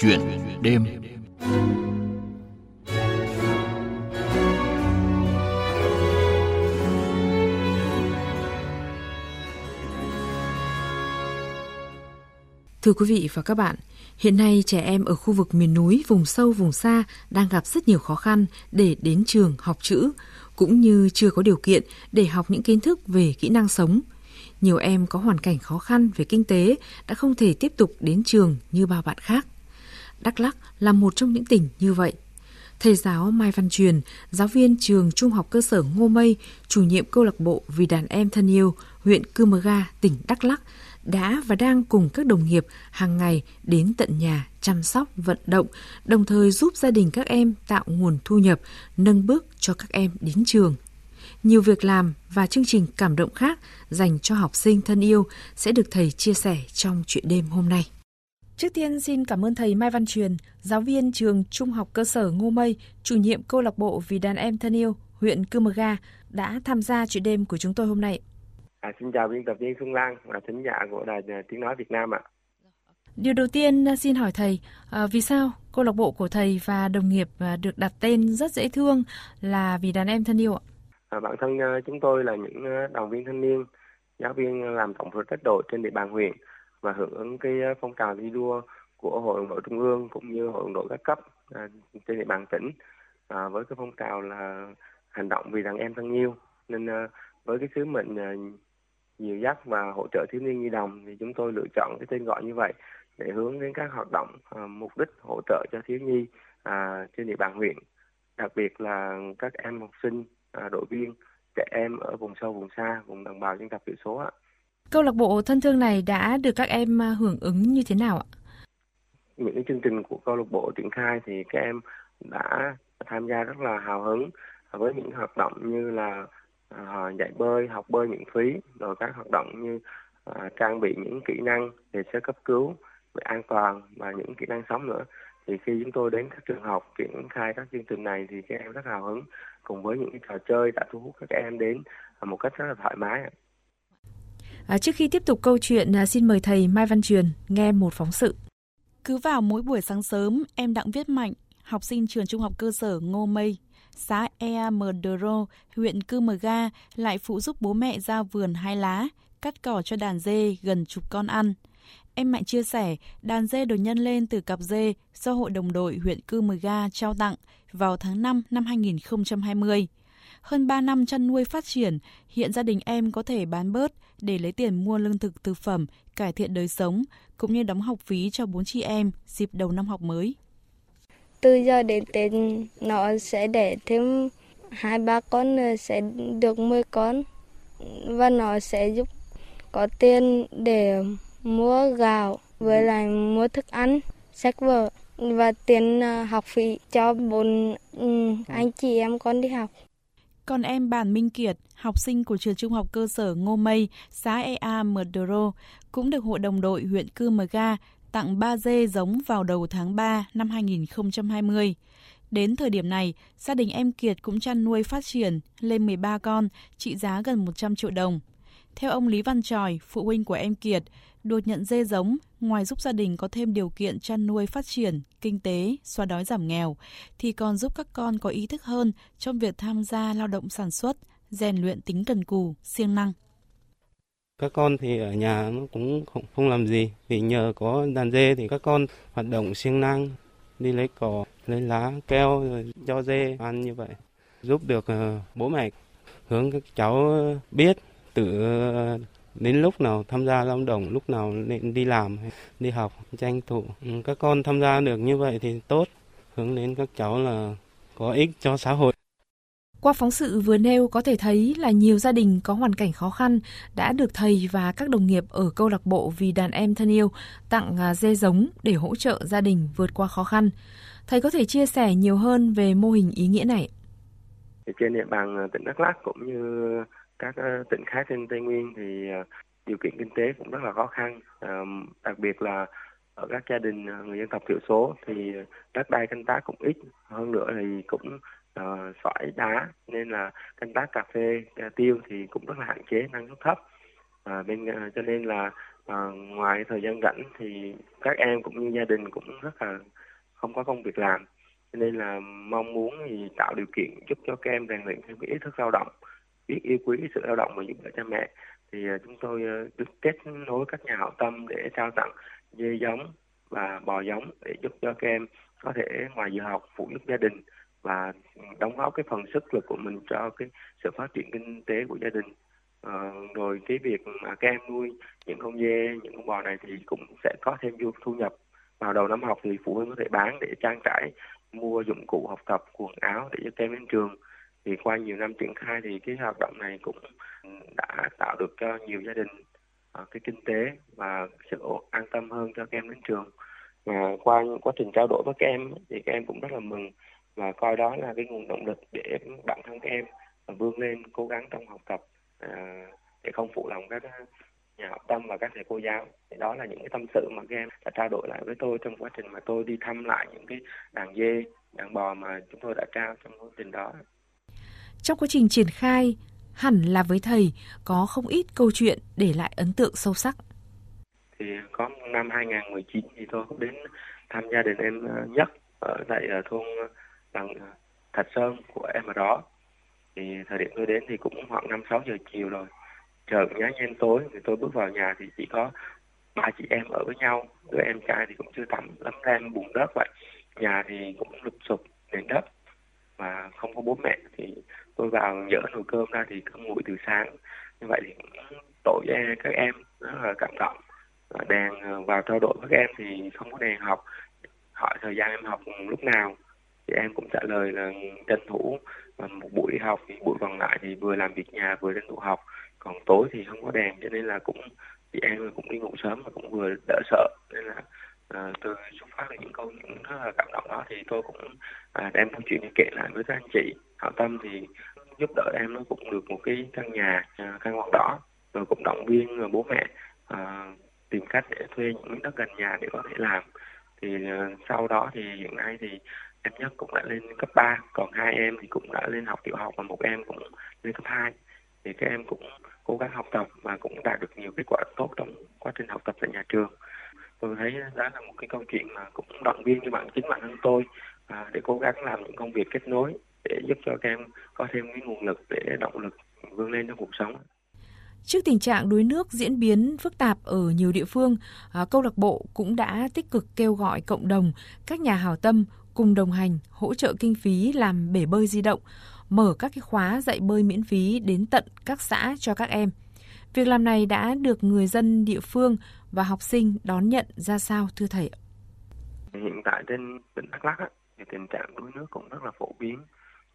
Chuyện đêm Thưa quý vị và các bạn, hiện nay trẻ em ở khu vực miền núi, vùng sâu, vùng xa đang gặp rất nhiều khó khăn để đến trường học chữ, cũng như chưa có điều kiện để học những kiến thức về kỹ năng sống. Nhiều em có hoàn cảnh khó khăn về kinh tế đã không thể tiếp tục đến trường như bao bạn khác. Đắk Lắk là một trong những tỉnh như vậy. Thầy giáo Mai Văn Truyền, giáo viên trường Trung học cơ sở Ngô Mây, chủ nhiệm câu lạc bộ Vì đàn em thân yêu, huyện Cư Mơ Ga, tỉnh Đắk Lắk, đã và đang cùng các đồng nghiệp hàng ngày đến tận nhà chăm sóc, vận động, đồng thời giúp gia đình các em tạo nguồn thu nhập, nâng bước cho các em đến trường. Nhiều việc làm và chương trình cảm động khác dành cho học sinh thân yêu sẽ được thầy chia sẻ trong chuyện đêm hôm nay. Trước tiên xin cảm ơn thầy Mai Văn Truyền, giáo viên trường Trung học cơ sở Ngô Mây, chủ nhiệm câu lạc bộ vì đàn em thân yêu, huyện Cư Mơ Ga đã tham gia chuyện đêm của chúng tôi hôm nay. À, xin chào biên tập viên Xuân Lan và thính giả của Đài Tiếng Nói Việt Nam ạ. Điều đầu tiên xin hỏi thầy, à, vì sao câu lạc bộ của thầy và đồng nghiệp à, được đặt tên rất dễ thương là vì đàn em thân yêu ạ? À, bản thân uh, chúng tôi là những đoàn viên thanh niên, giáo viên làm tổng phụ trách đội trên địa bàn huyện và hưởng ứng cái ờ, phong trào thi đua của hội đồng đội trung ương cũng như hội đồng đội các cấp à, trên địa bàn tỉnh. À, với cái phong trào là hành động vì đàn em thân yêu. Nên à, với cái sứ mệnh à, nhiều dắt và hỗ trợ thiếu niên nhi đồng thì chúng tôi lựa chọn cái tên gọi như vậy để hướng đến các hoạt động à, mục đích hỗ trợ cho thiếu nhi à, trên địa bàn huyện. Đặc biệt là các em học sinh à, đội viên trẻ em ở vùng sâu vùng xa vùng đồng bào dân tộc thiểu số ạ. Câu lạc bộ thân thương này đã được các em à, hưởng ứng như thế nào ạ? Những cái chương trình của câu lạc bộ triển khai thì các em đã tham gia rất là hào hứng với những hoạt động như là à, dạy bơi học bơi miễn phí rồi các hoạt động như à, trang bị những kỹ năng về sơ cấp cứu về an toàn và những kỹ năng sống nữa thì khi chúng tôi đến các trường học triển khai các chương trình này thì các em rất hào hứng cùng với những trò chơi đã thu hút các em đến một cách rất là thoải mái. À, trước khi tiếp tục câu chuyện, à, xin mời thầy Mai Văn Truyền nghe một phóng sự. Cứ vào mỗi buổi sáng sớm, em Đặng Viết Mạnh, học sinh trường trung học cơ sở Ngô Mây, xã Ea Mờ huyện Cư Mờ Ga lại phụ giúp bố mẹ ra vườn hai lá, cắt cỏ cho đàn dê gần chục con ăn. Em Mạnh chia sẻ, đàn dê được nhân lên từ cặp dê do Hội đồng đội huyện Cư Mờ Ga trao tặng vào tháng 5 năm 2020. Hơn 3 năm chăn nuôi phát triển, hiện gia đình em có thể bán bớt để lấy tiền mua lương thực thực phẩm, cải thiện đời sống, cũng như đóng học phí cho bốn chị em dịp đầu năm học mới từ giờ đến Tết nó sẽ để thêm hai ba con nữa sẽ được 10 con và nó sẽ giúp có tiền để mua gạo với lại mua thức ăn sách vở và tiền ờ, học phí cho bốn ừ, anh chị em con đi học. Còn em Bản Minh Kiệt, học sinh của trường trung học cơ sở Ngô Mây, xã Ea Mờ cũng được hội đồng đội huyện Cư Mờ Ga tặng 3 dê giống vào đầu tháng 3 năm 2020. Đến thời điểm này, gia đình em Kiệt cũng chăn nuôi phát triển lên 13 con, trị giá gần 100 triệu đồng. Theo ông Lý Văn Tròi, phụ huynh của em Kiệt, được nhận dê giống, ngoài giúp gia đình có thêm điều kiện chăn nuôi phát triển, kinh tế, xóa đói giảm nghèo, thì còn giúp các con có ý thức hơn trong việc tham gia lao động sản xuất, rèn luyện tính cần cù, siêng năng. Các con thì ở nhà nó cũng không, không làm gì, vì nhờ có đàn dê thì các con hoạt động siêng năng, đi lấy cỏ, lấy lá, keo rồi cho dê ăn như vậy, giúp được ờ, bố mẹ hướng các cháu biết tự đến lúc nào tham gia lao động, lúc nào nên đi làm, đi học, tranh thủ. Ừ, các con tham gia được như vậy thì tốt, hướng đến các cháu là có ích cho xã hội. Qua phóng sự vừa nêu có thể thấy là nhiều gia đình có hoàn cảnh khó khăn đã được thầy và các đồng nghiệp ở câu lạc bộ vì đàn em thân yêu tặng à, dê giống để hỗ trợ gia đình vượt qua khó khăn. Thầy có thể chia sẻ nhiều hơn về mô hình ý nghĩa này. Trên địa bàn à, tỉnh Đắk Lắk cũng như các ờ, tỉnh khác trên Tây Nguyên thì ờ, điều kiện kinh tế cũng rất là khó khăn, đặc biệt là ở các gia đình ờ, người dân tộc thiểu số thì đất đai canh tác cũng ít hơn nữa thì cũng uh, sỏi đá nên là canh tác cà phê tiêu thì cũng rất là hạn chế năng suất thấp. À, bên uh, cho nên là À, ngoài thời gian rảnh thì các em cũng như gia đình cũng rất là không có công việc làm. Cho nên là mong muốn thì tạo điều kiện giúp cho các em rèn luyện thêm cái ý thức lao động biết yêu quý sự lao động và giúp đỡ cha mẹ. Thì ờ, chúng tôi ờ, được kết nối các nhà hảo tâm để trao tặng dê giống và bò giống để giúp cho các em có thể ngoài giờ học phụ giúp gia đình và đóng góp cái phần sức lực của mình cho cái sự phát triển kinh tế của gia đình. À, rồi cái việc mà các em nuôi những con dê những con bò này thì cũng sẽ có thêm thu nhập. Vào đầu năm học thì phụ huynh có thể bán để trang trải mua dụng cụ học tập quần áo để cho các em đến trường thì qua nhiều năm triển khai thì cái hoạt động này cũng đã tạo được cho nhiều gia đình ờ, cái kinh tế và sự an tâm hơn cho các em đến trường. Và qua quá trình trao đổi với các em thì các em cũng rất là mừng và coi đó là cái nguồn động lực để bản thân các em vươn lên cố gắng trong học tập ờ, để không phụ lòng các nhà học tâm và các thầy cô giáo. Thì đó là những cái tâm sự mà các em đã trao đổi lại với tôi trong quá trình mà tôi đi thăm lại những cái đàn dê đàn bò mà chúng tôi đã trao trong quá trình đó trong quá trình triển khai, hẳn là với thầy có không ít câu chuyện để lại ấn tượng sâu sắc. Thì có năm 2019 thì tôi cũng đến thăm gia đình em ờ, nhất ở tại ờ, thôn ờ, đằng Thạch Sơn của em ở đó. Thì thời điểm tôi đến thì cũng khoảng năm sáu giờ chiều rồi. Trời nhá nhem tối, thì tôi bước vào nhà thì chỉ có ba chị em ở với nhau, đứa em trai thì cũng chưa tắm lắm em bùn đất vậy. Nhà thì cũng lụp sụp, nền đất và không có bố mẹ thì tôi vào dỡ nồi cơm ra thì cứ nguội từ sáng. Như vậy thì cũng tội các em rất là cảm động. Đèn ờ, vào trao đổi với các em thì không có đèn học. Hỏi thời gian em học lúc nào thì em cũng trả lời là tranh thủ ờ, một buổi học thì buổi còn lại thì vừa làm việc nhà vừa tranh thủ học. Còn tối thì không có đèn, cho nên là cũng, chị em cũng đi ngủ sớm và cũng vừa đỡ sợ. Nên là Ờ, à, từ xuất phát từ những câu những rất là cảm động đó thì tôi cũng à, đem câu chuyện kể lại với các anh chị. Hảo tâm thì giúp đỡ em nó cũng được một cái căn nhà à, căn hộ đỏ rồi cũng động viên à, bố mẹ à, tìm cách để thuê những đất gần nhà để có thể làm. Thì à, sau đó thì hiện nay thì em nhất cũng đã lên cấp 3 còn hai em thì cũng đã lên học tiểu học và một em cũng lên cấp 2 thì các em cũng cố gắng học tập và cũng đạt được nhiều kết quả tốt trong quá trình học tập tại nhà trường tôi thấy đó là một cái câu chuyện mà cũng động viên cho bạn chính bản thân tôi à, để cố gắng làm những công việc kết nối để giúp cho các em có thêm cái nguồn lực để động lực vươn lên trong cuộc sống. Trước tình trạng đuối nước diễn biến phức tạp ở nhiều địa phương, à, câu lạc bộ cũng đã tích cực kêu gọi cộng đồng, các nhà hảo tâm cùng đồng hành hỗ trợ kinh phí làm bể bơi di động, mở các cái khóa dạy bơi miễn phí đến tận các xã cho các em. Việc làm này đã được người dân địa phương và học sinh đón nhận ra sao, thưa thầy? Hiện tại trên tỉnh Đắk Lắk thì tình trạng đuối nước cũng rất là phổ biến.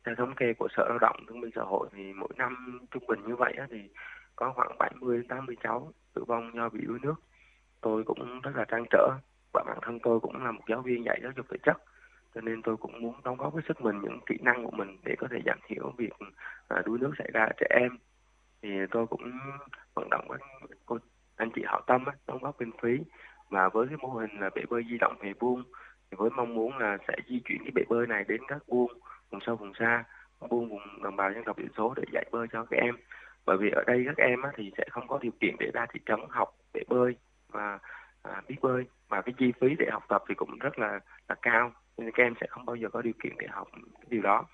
Theo thống kê của Sở Lao động, Thương binh Xã hội thì mỗi năm trung bình như vậy thì có khoảng 70 80 cháu tử vong do bị đuối nước. Tôi cũng rất là trang trở và bản thân tôi cũng là một giáo viên dạy giáo dục thể chất, cho nên tôi cũng muốn đóng góp với sức mình, những kỹ năng của mình để có thể giảm thiểu việc à, đuối nước xảy ra ở trẻ em thì tôi cũng vận động các cô anh chị hảo tâm á, đóng góp kinh phí. Và với cái mô hình là bể bơi di động về buôn thì với mong muốn là sẽ di chuyển cái bể bơi này đến các buôn vùng sâu vùng xa buôn vùng đồng bào dân tộc thiểu số để dạy bơi cho các em. Bởi vì ở đây các em á, thì sẽ không có điều kiện để ra thị trấn học bể bơi và à, biết bơi. Và cái chi phí để học tập thì cũng rất là là cao nên các em sẽ không bao giờ có điều kiện để học cái điều đó.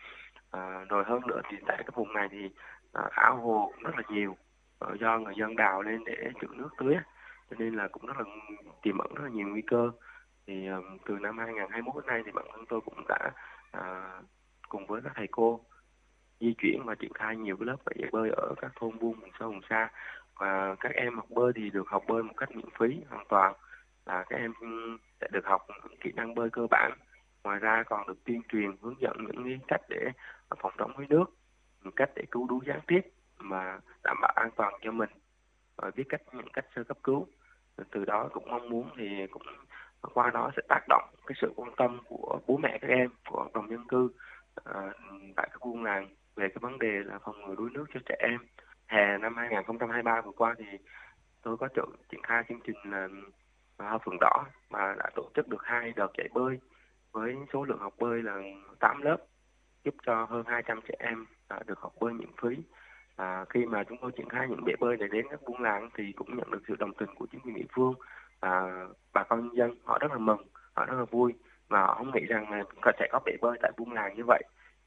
À, rồi hơn nữa thì tại cái vùng này thì ao hồ cũng rất là nhiều ờ, do người dân đào lên để trữ nước tưới cho nên là cũng rất là tiềm ẩn rất là nhiều nguy cơ. Thì từ năm 2021 đến nay thì bản thân tôi cũng đã à, cùng với các thầy cô di chuyển và triển khai nhiều cái lớp dạy bơi ở các thôn buôn vùng sâu vùng xa. Và các em học bơi thì được học bơi một cách miễn phí hoàn toàn. Là các em sẽ được học kỹ năng bơi cơ bản. Ngoài ra còn được tuyên truyền hướng dẫn những cách để phòng chống đuối nước cách để cứu đuối gián tiếp mà đảm bảo an toàn cho mình và biết cách những cách sơ cấp cứu. Từ đó cũng mong muốn thì cũng qua đó sẽ tác động cái sự quan tâm của bố mẹ các em của cộng đồng dân cư uh, tại các buôn làng về cái vấn đề là phòng ngừa đuối nước cho trẻ em. Hè năm 2023 vừa qua thì tôi có triển khai chương trình là à, hoa phượng đỏ mà đã tổ chức được hai đợt chạy bơi với số lượng học bơi là 8 lớp giúp cho hơn 200 trẻ em À, được học bơi miễn phí. À, khi mà chúng tôi triển khai những bể bơi để đến các buôn làng thì cũng nhận được sự đồng tình của chính quyền địa phương. Và bà con nhân dân họ rất là mừng họ rất là vui và họ không nghĩ rằng là sẽ có bể bơi tại buôn làng như vậy.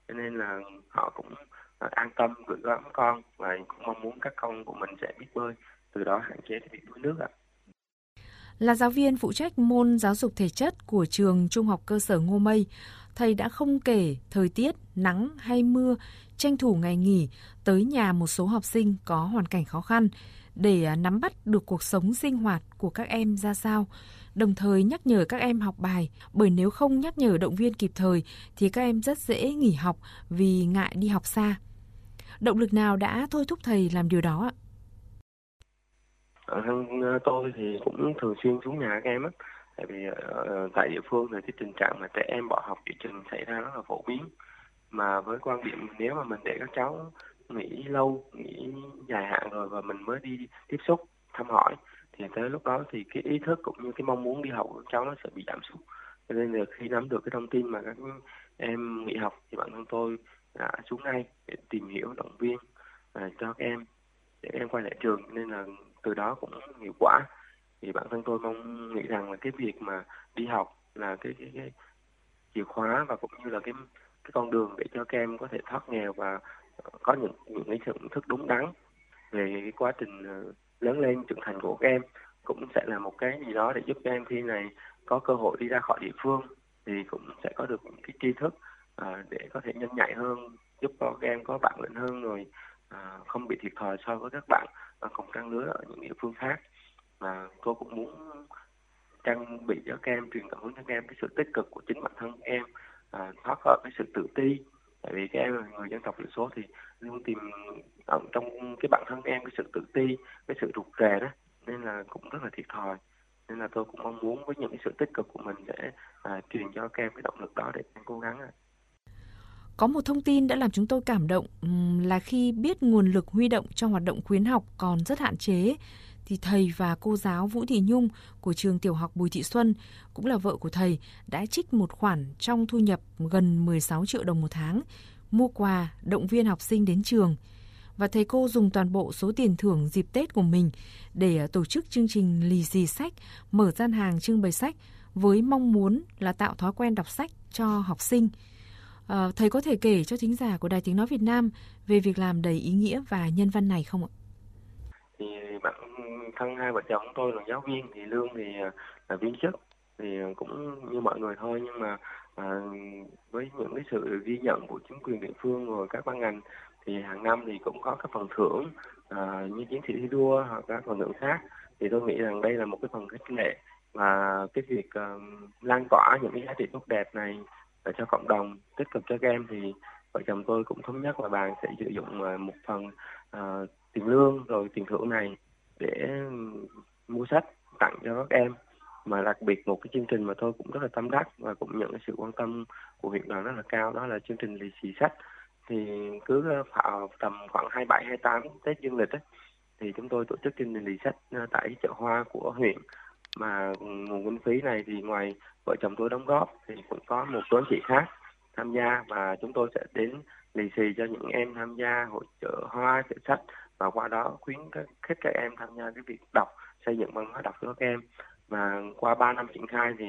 Cho nên là họ cũng à, an tâm gửi gắm con và cũng mong muốn các con của mình sẽ biết bơi từ đó hạn chế bị đuối nước ạ. Là giáo viên phụ trách môn giáo dục thể chất của trường Trung học cơ sở Ngô Mây, thầy đã không kể thời tiết, nắng hay mưa, tranh thủ ngày nghỉ tới nhà một số học sinh có hoàn cảnh khó khăn để à, nắm bắt được cuộc sống sinh hoạt của các em ra sao, đồng thời nhắc nhở các em học bài, bởi nếu không nhắc nhở động viên kịp thời thì các em rất dễ nghỉ học vì ngại đi học xa. Động lực nào đã thôi thúc thầy làm điều đó ạ? Bản thân à, tôi thì cũng thường xuyên xuống nhà các em á, tại vì uh, tại địa phương thì cái tình trạng mà trẻ em bỏ học giữa trường xảy ra rất là phổ biến. Mà với quan điểm nếu mà mình để các cháu nghỉ lâu nghỉ dài hạn rồi và mình mới đi tiếp xúc thăm hỏi thì tới lúc đó thì cái ý thức cũng như cái mong muốn đi học của cháu nó sẽ bị giảm sút cho nên là khi nắm được cái thông tin mà các em nghỉ học thì bản thân tôi đã xuống ngay để tìm hiểu động viên à, cho các em để các em quay lại trường. Nên là từ đó cũng hiệu quả thì bản thân tôi mong nghĩ rằng là cái việc mà đi học là cái cái, cái chìa khóa và cũng như là cái cái con đường để cho các em có thể thoát nghèo và ờ, có những những cái nhận thức đúng đắn về cái quá trình ờ, lớn lên trưởng thành của các em cũng sẽ là một cái gì đó để giúp các em khi này có cơ hội đi ra khỏi địa phương thì cũng sẽ có được những cái tri thức à, để có thể nhanh nhạy hơn giúp cho các em có bản lĩnh hơn rồi à, không bị thiệt thòi so với các bạn à, cùng trang lứa ở những địa phương khác mà cô cũng muốn trang bị cho các em truyền cảm hứng cho các em cái sự tích cực của chính bản thân em. À, thoát khỏi cái sự tự ti. Tại vì các em là người dân tộc thiểu số thì luôn tìm ở trong cái bản thân em cái sự tự ti cái sự rụt rè đó. Nên là cũng rất là thiệt thòi. Nên là tôi cũng mong muốn với những cái sự tích cực của mình để à, truyền cho các em cái động lực đó để em cố gắng có một thông tin đã làm chúng tôi cảm động là khi biết nguồn lực huy động trong hoạt động khuyến học còn rất hạn chế thì thầy và cô giáo Vũ Thị Nhung của trường tiểu học Bùi Thị Xuân cũng là vợ của thầy đã trích một khoản trong thu nhập gần 16 triệu đồng một tháng mua quà động viên học sinh đến trường và thầy cô dùng toàn bộ số tiền thưởng dịp Tết của mình để à, tổ chức chương trình lì xì sách, mở gian hàng trưng bày sách với mong muốn là tạo thói quen đọc sách cho học sinh. À, thầy có thể kể cho thính giả của Đài Tiếng Nói Việt Nam về việc làm đầy ý nghĩa và nhân văn này không ạ? Thì bản thân hai vợ chồng tôi là giáo viên thì lương thì à, là viên chức thì cũng như mọi người thôi. Nhưng mà à, với những cái sự ghi nhận của chính quyền địa phương rồi các ban ngành thì hàng năm thì cũng có các phần thưởng à, như chiến sĩ thi đua hoặc các phần thưởng khác. Thì tôi nghĩ rằng đây là một cái phần khích lệ và cái việc uh, lan tỏa những cái giá trị tốt đẹp này để cho cộng đồng tích cực cho các em thì vợ chồng tôi cũng thống nhất là bạn sẽ sử dụng uh, một phần uh, tiền lương rồi tiền thưởng này để mua sách tặng cho các em. Mà đặc biệt một cái chương trình mà tôi cũng rất là tâm đắc và cũng nhận sự quan tâm của huyện đoàn rất là cao đó là chương trình lì xì sách. Thì cứ ờ, vào tầm khoảng 27 28 Tết dương lịch ấy, thì chúng tôi tổ chức chương trình lì sách ờ, tại chợ hoa của huyện. Mà nguồn kinh phí này thì ngoài vợ chồng tôi đóng góp thì cũng có một số anh chị khác tham gia và chúng tôi sẽ đến lì xì cho những em tham gia hội chợ hoa chợ sách và qua đó khuyến khích các em tham gia cái việc đọc xây dựng văn hóa đọc cho các em. Và qua 3 năm triển khai thì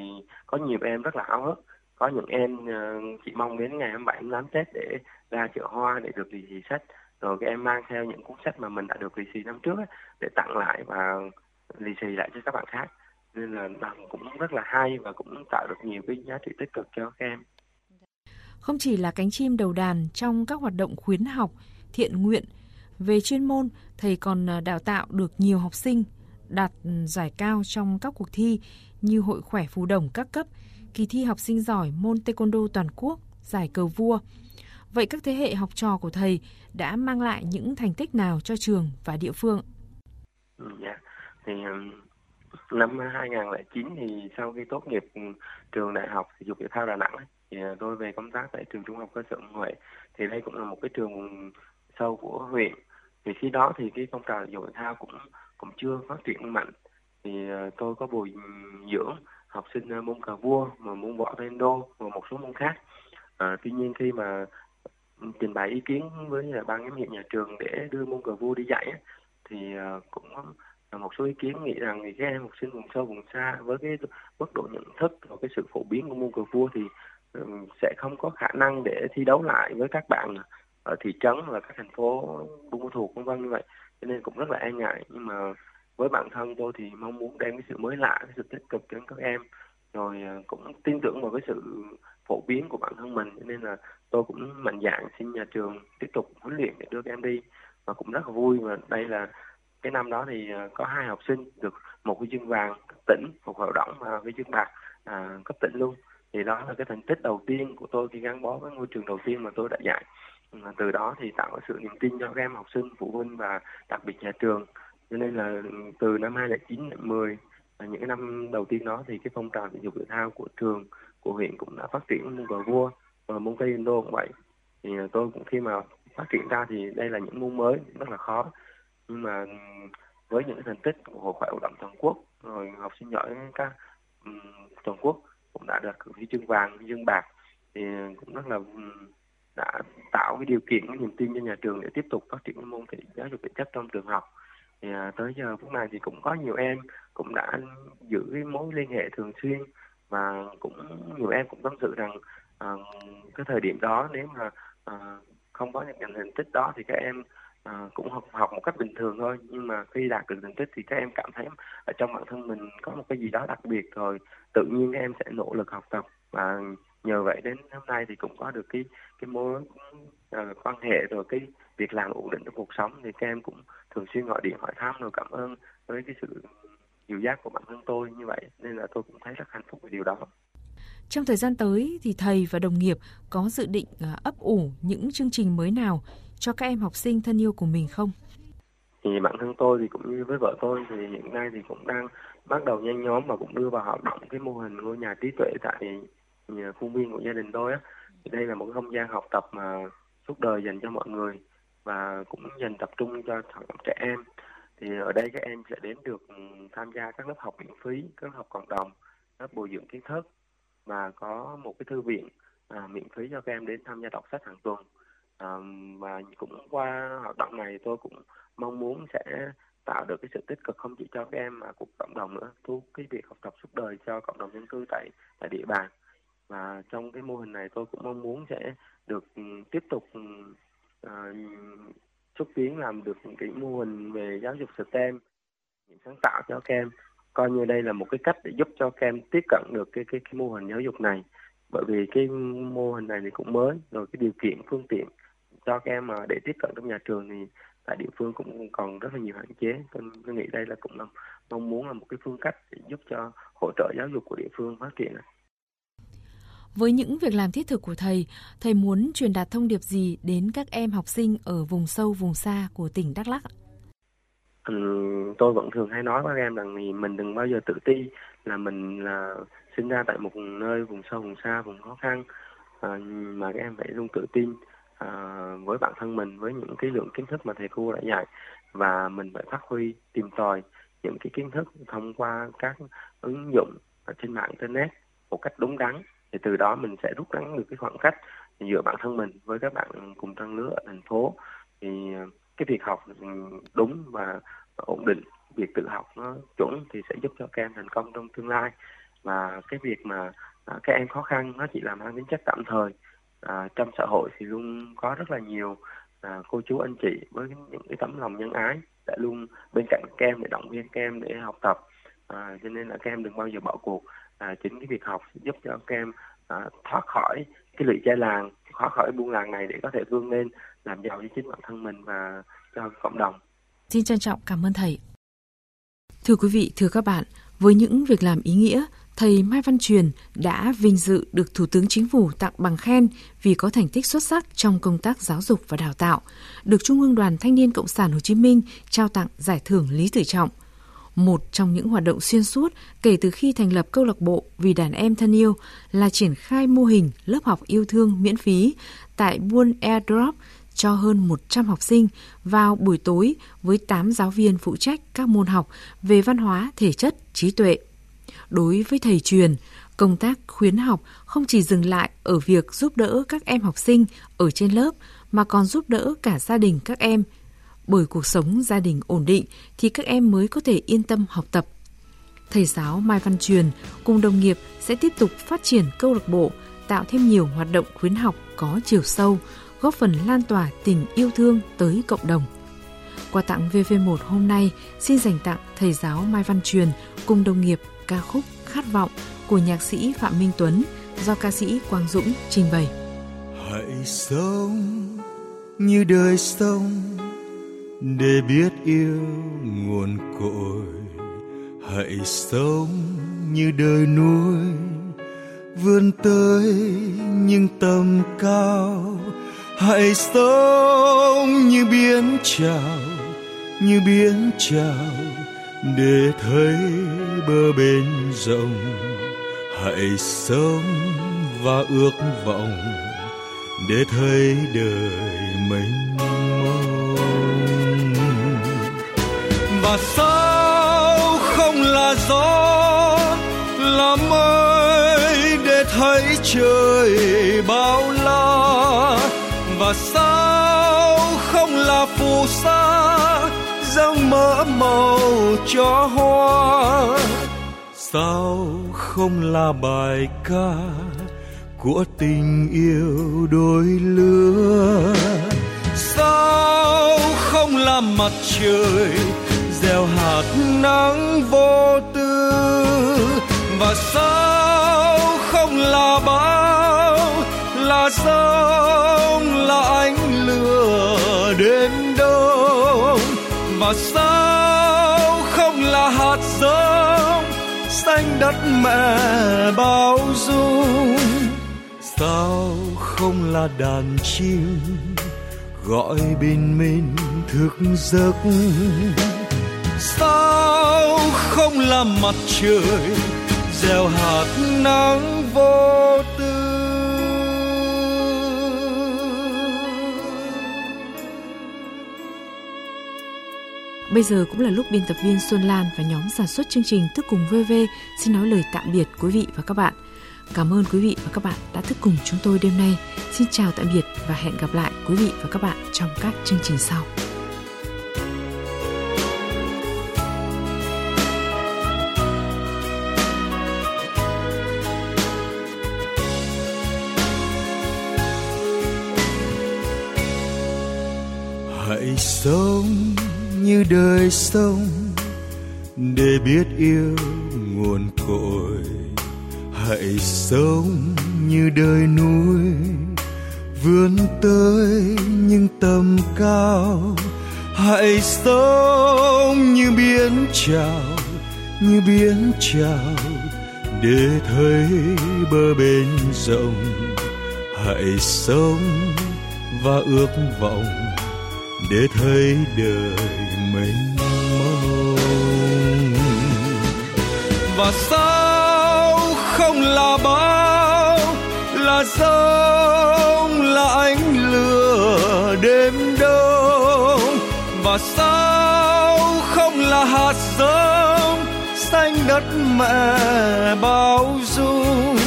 có nhiều em rất là háo hức. Có những em ờ, chỉ mong đến ngày 27 28 Tết để ra chợ hoa để được lì xì sách. Rồi các em mang theo những cuốn sách mà mình đã được lì xì năm trước ấy, để tặng lại và lì xì lại cho các bạn khác. Nên là đoàn cũng rất là hay và cũng tạo được nhiều cái giá trị tích cực cho các em. Không chỉ là cánh chim đầu đàn trong các hoạt động khuyến học thiện nguyện về chuyên môn thầy còn à, đào tạo được nhiều học sinh đạt ừ, giải cao trong các cuộc thi như Hội khỏe phù đồng các cấp, kỳ thi học sinh giỏi môn taekwondo toàn quốc, giải cờ vua. Vậy các thế hệ học trò của thầy đã mang lại những thành tích nào cho trường và địa phương? Ừ, dạ, thì năm 2009 thì sau khi tốt nghiệp trường đại học thể dục thể thao Đà Nẵng thì à, tôi về công tác tại trường trung học cơ sở Huệ thì đây cũng là một cái trường sâu của huyện. Thì khi đó thì cái phong trào thể dục thể thao cũng cũng chưa phát triển mạnh. Thì ờ, tôi có bồi dưỡng học sinh ờ, môn cờ vua mà môn võ taekwondo và một số môn khác. À, tuy nhiên khi mà trình bày ý kiến với ban giám hiệu nhà trường để đưa môn cờ vua đi dạy thì cũng một số ý kiến nghĩ rằng thì các em học sinh vùng sâu vùng xa với cái mức độ nhận thức và cái sự phổ biến của môn cờ vua thì sẽ không có khả năng để thi đấu lại với các bạn ở thị trấn và các thành phố Buôn Ma Thuột vân vân như vậy. Cho nên cũng rất là e ngại. Nhưng mà với bản thân tôi thì mong muốn đem cái sự mới lạ cái sự tích cực đến các em. Rồi à, cũng tin tưởng vào cái sự phổ biến của bản thân mình. Cho nên là tôi cũng mạnh dạn xin nhà trường tiếp tục huấn luyện để đưa các em đi. Và cũng rất là vui và đây là cái năm đó thì à, có hai học sinh được một huy chương vàng cấp tỉnh một hoạt động và huy chương bạc à, cấp tỉnh luôn. Thì đó là cái thành tích đầu tiên của tôi khi gắn bó với ngôi trường đầu tiên mà tôi đã dạy từ đó thì tạo sự niềm tin cho các em học sinh, phụ huynh và đặc biệt nhà trường. Cho nên là từ năm 2009 đến 10 những năm đầu tiên đó thì cái phong trào thể dục thể thao của trường, của huyện cũng đã phát triển môn cờ vua và môn taekwondo cũng vậy. Thì tôi cũng khi mà phát triển ra thì đây là những môn mới, rất là khó. Nhưng mà với những thành tích của hội khỏe hoạt động toàn quốc, rồi học sinh giỏi các toàn quốc cũng đã được huy chương vàng, huy chương bạc thì cũng rất là đã tạo cái điều kiện cái niềm tin cho nhà trường để tiếp tục phát triển môn thể giáo dục thể chất trong trường học. Thì à, tới giờ phút này thì cũng có nhiều em cũng đã giữ cái mối liên hệ thường xuyên và cũng nhiều em cũng tâm sự rằng à, cái thời điểm đó nếu mà à, không có những thành tích đó thì các em à, cũng học học một cách bình thường thôi. Nhưng mà khi đạt được thành tích thì các em cảm thấy ở trong bản thân mình có một cái gì đó đặc biệt rồi tự nhiên các em sẽ nỗ lực học tập và nhờ vậy đến hôm nay thì cũng có được cái cái mối uh, quan hệ rồi cái việc làm ổn định trong cuộc sống thì các em cũng thường xuyên gọi điện hỏi thăm rồi cảm ơn với cái sự dìu dắt của bản thân tôi như vậy nên là tôi cũng thấy rất hạnh phúc về điều đó. Trong thời gian tới thì thầy và đồng nghiệp có dự định à, ấp ủ những chương trình mới nào cho các em học sinh thân yêu của mình không? Thì bản thân tôi thì cũng như với vợ tôi thì hiện nay thì cũng đang bắt đầu nhanh nhóm và cũng đưa vào hoạt động cái mô hình ngôi nhà trí tuệ tại khuôn viên của gia đình tôi á. Thì đây là một không gian học tập mà suốt đời dành cho mọi người và cũng dành tập trung cho trẻ em. Thì ở đây các em sẽ đến được ừ, tham gia các lớp học miễn phí các lớp học cộng đồng lớp bồi dưỡng kiến thức và có một cái thư viện à, miễn phí cho các em đến tham gia đọc sách hàng tuần. À, và cũng qua hoạt động này tôi cũng mong muốn sẽ tạo được cái sự tích cực không chỉ cho các em mà của cộng đồng nữa thu cái việc học tập suốt đời cho cộng đồng dân cư tại tại địa bàn và trong cái mô hình này tôi cũng mong muốn sẽ được ừ, tiếp tục uh, xúc tiến làm được những cái mô hình về giáo dục STEM những sáng tạo cho các em coi như đây là một cái cách để giúp cho các em tiếp cận được cái cái, cái mô hình giáo dục này. Bởi vì cái mô hình này thì cũng mới rồi cái điều kiện phương tiện cho các em mà để tiếp cận trong nhà trường thì tại địa phương cũng còn rất là nhiều hạn chế. Tôi, tôi nghĩ đây là cũng là mong muốn là một cái phương cách để giúp cho hỗ trợ giáo dục của địa phương phát triển với những việc làm thiết thực của thầy, thầy muốn truyền đạt thông điệp gì đến các em học sinh ở vùng sâu, vùng xa của tỉnh Đắk Lắk? Ừ, tôi vẫn thường hay nói với các em rằng mình đừng bao giờ tự ti là mình là sinh ra tại một nơi vùng sâu, vùng xa, vùng khó khăn. À, mà các em phải luôn tự tin à, với bản thân mình với những cái lượng kiến thức mà thầy cô đã dạy. Và mình phải phát huy tìm tòi những cái kiến thức thông qua các ứng dụng ở trên mạng internet một cách đúng đắn thì từ đó mình sẽ rút ngắn được cái khoảng cách giữa bản thân mình với các bạn cùng trang lứa ở thành phố. Thì ờ, cái việc học đúng và ổn định việc tự học nó chuẩn thì sẽ giúp cho các em thành công trong tương lai. Và cái việc mà à, các em khó khăn nó chỉ là mang tính chất tạm thời. À, trong xã hội thì luôn có rất là nhiều à, cô chú anh chị với những cái tấm lòng nhân ái đã luôn bên cạnh các em để động viên các em để học tập. À, cho nên là các em đừng bao giờ bỏ cuộc à, chính cái việc học giúp cho các em à, thoát khỏi cái lụy chai làng thoát khỏi buôn làng này để có thể vươn lên làm giàu cho chính bản thân mình và cho cộng đồng. Xin trân trọng cảm ơn thầy. Thưa quý vị thưa các bạn với những việc làm ý nghĩa thầy Mai Văn Truyền đã vinh dự được Thủ tướng Chính phủ tặng bằng khen vì có thành tích xuất sắc trong công tác giáo dục và đào tạo, được Trung ương Đoàn Thanh niên Cộng sản Hồ Chí Minh trao tặng giải thưởng Lý Tử Trọng – một trong những hoạt động xuyên suốt kể từ khi thành lập câu lạc bộ vì đàn em thân yêu là triển khai mô hình lớp học yêu thương miễn phí tại Buôn Airdrop cho hơn 100 học sinh vào buổi tối với 8 giáo viên phụ trách các môn học về văn hóa, thể chất, trí tuệ. Đối với thầy truyền, Công tác khuyến học không chỉ dừng lại ở việc giúp đỡ các em học sinh ở trên lớp mà còn giúp đỡ cả gia đình các em. Bởi cuộc sống gia đình ổn định thì các em mới có thể yên tâm học tập. Thầy giáo Mai Văn Truyền cùng đồng nghiệp sẽ tiếp tục phát triển câu lạc bộ, tạo thêm nhiều hoạt động khuyến học có chiều sâu, góp phần lan tỏa tình yêu thương tới cộng đồng. Quà tặng VV1 hôm nay xin dành tặng thầy giáo Mai Văn Truyền cùng đồng nghiệp ca khúc Khát vọng của nhạc sĩ Phạm Minh Tuấn do ca sĩ Quang Dũng trình bày. Hãy sống như đời sống để biết yêu nguồn cội. Hãy sống như đời núi vươn tới những tầm cao. Hãy sống như biển trào, như biển trào để thấy bờ bên rộng hãy sống và ước vọng để thấy đời mình và sao không là gió? Là mây để thấy trời bao la. Và sao không là phù sa? Dâng mỡ màu cho hoa. Sao không là bài ca của tình yêu đôi lứa? Sao không là mặt trời gieo hạt nắng vô tư. Và sao không là bão là sông là ánh lửa đến đâu? Và sao không là hạt giống xanh đất mẹ bao dung? Sao không là đàn chim gọi bình minh thức giấc? Sao không là mặt trời, gieo hạt nắng vô tư Bây giờ cũng là lúc biên tập viên Xuân Lan và nhóm sản xuất chương trình Thức Cùng VV xin nói lời tạm biệt quý vị và các bạn. Cảm ơn quý vị và các bạn đã thức cùng chúng tôi đêm nay. Xin chào tạm biệt và hẹn gặp lại quý vị và các bạn trong các chương trình sau. Hãy sống như đời sống để biết yêu nguồn cội. Hãy sống như đời núi vươn tới những tầm cao. Hãy sống như biển trào như biển trào để thấy bờ bên rộng. Hãy sống và ước vọng để thấy đời mình mong và sao không là bão là sông là ánh lửa đêm đông? Và sao không là hạt giống xanh đất mẹ bao dung?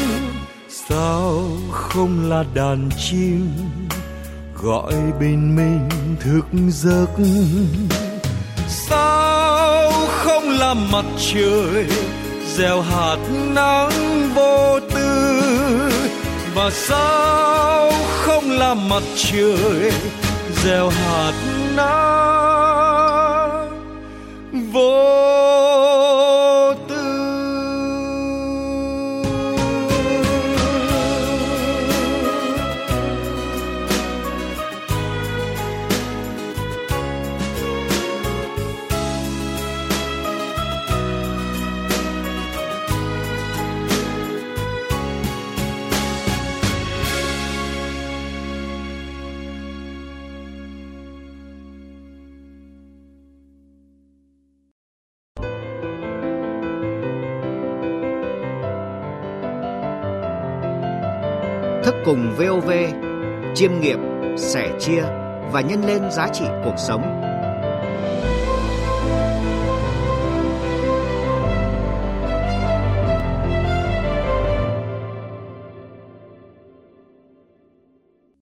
Sao không là đàn chim gọi bình minh thức giấc. Sao không là mặt trời, gieo hạt nắng vô tư? Và sao không là mặt trời, gieo hạt nắng vô cùng VOV chiêm nghiệm, sẻ chia và nhân lên giá trị cuộc sống.